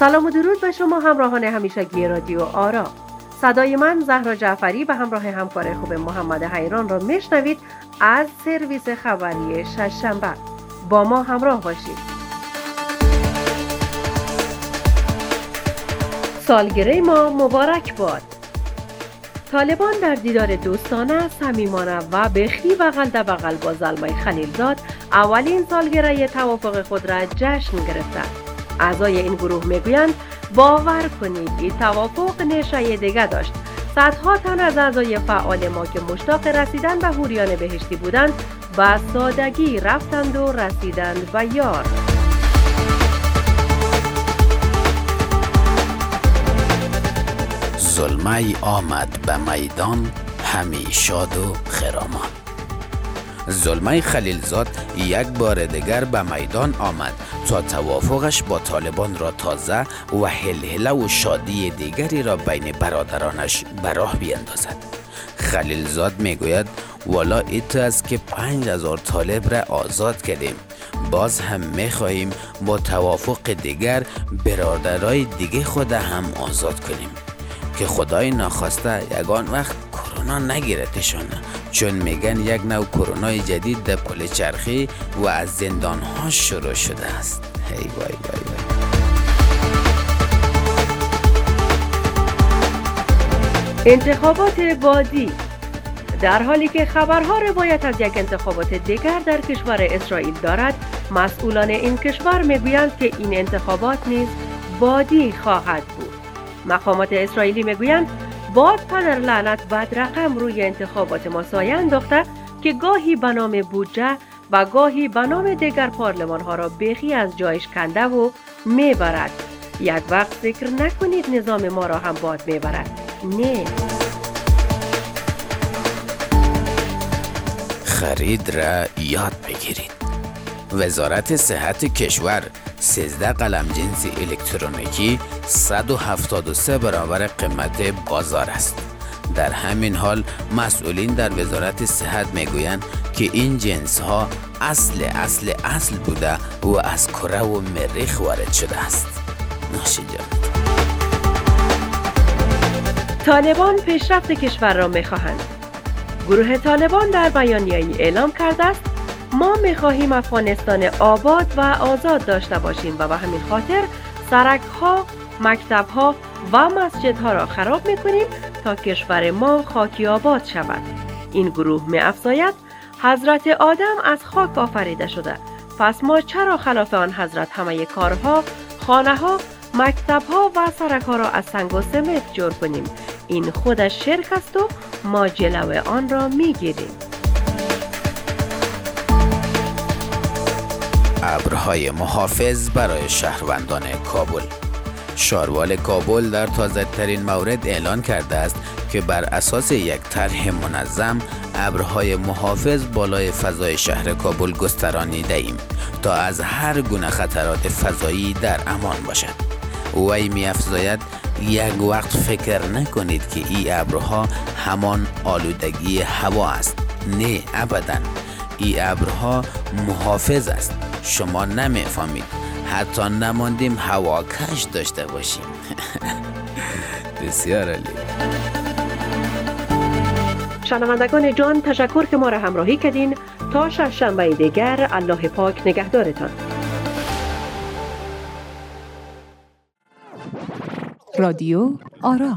سلام و درود به شما همراهان همیشگی رادیو آرا. صدای من زهرا جعفری به همراه همکار خوب محمد حیران را میشنوید از سرویس خبری ششنبه. با ما همراه باشید. سالگره ما مبارک باد. طالبان در دیدار دوستانه صمیمانه و بخی بغل در بغل با زلمای خلیلزاد اولین سالگره توافق خود را جشن گرفتند. اعضای این گروه می‌گویند باور کنید این توافق نشه دیگه داشت. صدها تن از اعضای فعال ما که مشتاق رسیدن به هوریان بهشتی بودند و سادگی رفتند و رسیدند و یار. ظلمه آمد به میدان همی شاد و خرامان. ظلمه خلیلزاد یک بار دیگر به میدان آمد تا توافقش با طالبان را تازه و هلهله و شادی دیگری را بین برادرانش به راه بیندازد. خلیلزاد می‌گوید والا ایت است که پنج هزار طالب را آزاد کردیم. باز هم می‌خواهیم با توافق دیگر برادرای دیگه خود هم آزاد کنیم. که خدای ناخواسته یگان وقت کرونا نگیرتشان. چون میگن یک نوع کرونا جدید در پل چرخی و از زندان ها شروع شده است. هی وای وای وای. انتخابات بادی. در حالی که خبرها روایت از یک انتخابات دیگر در کشور اسرائیل دارد مسئولان این کشور می‌گویند که این انتخابات نیز بادی خواهد بود. مقامات اسرائیلی می‌گویند باد پدر لعنت بد رقم روی انتخابات ما سایه انداخته که گاهی به نام بودجه و گاهی به نام دیگر پارلمان ها را بخی از جایش کنده و می‌برد. یک وقت فکر نکنید نظام ما را هم باد می‌برد. نه. خرید را یاد بگیرید. وزارت صحت کشور 13 قلم جنس الکترونیکی 173 برابر قیمت بازار است. در همین حال مسئولین در وزارت صحت می‌گویند که این جنس ها اصل اصل اصل بوده و از کره و مریخ وارد شده است. ناشی طالبان پیشرفت کشور را می‌خواهند. گروه طالبان در بیانیه‌ای اعلام کرده است ما می‌خواهیم افغانستان آباد و آزاد داشته باشیم و به همین خاطر سرک ها، مکتب ها و مسجد ها را خراب می‌کنیم تا کشور ما خاکی آباد شود. این گروه می افزاید حضرت آدم از خاک آفریده شده پس ما چرا خلاف آن حضرت همه کارها، خانه ها، مکتب ها و سرک ها را از سنگ و سمت جور کنیم این خودش شرک است و ما جلو آن را می‌گیریم. ابرهای محافظ برای شهروندان کابل. شاروال کابل در تازه ترین مورد اعلان کرده است که بر اساس یک طرح منظم ابرهای محافظ بالای فضای شهر کابل گسترانیده ایم تا از هر گونه خطرات فضایی در امان باشد. وی می افزاید یک وقت فکر نکنید که این ابرها همان آلودگی هوا است. نه ابدا. این ابرها محافظ است. شما نمی‌فهمید. حتی نماندیم هواکش داشته باشیم. بسیار عالی. شنوندگان جان تشکر که ما را همراهی کردین. تا شنبه دیگر الله پاک نگهدارتان. رادیو آرا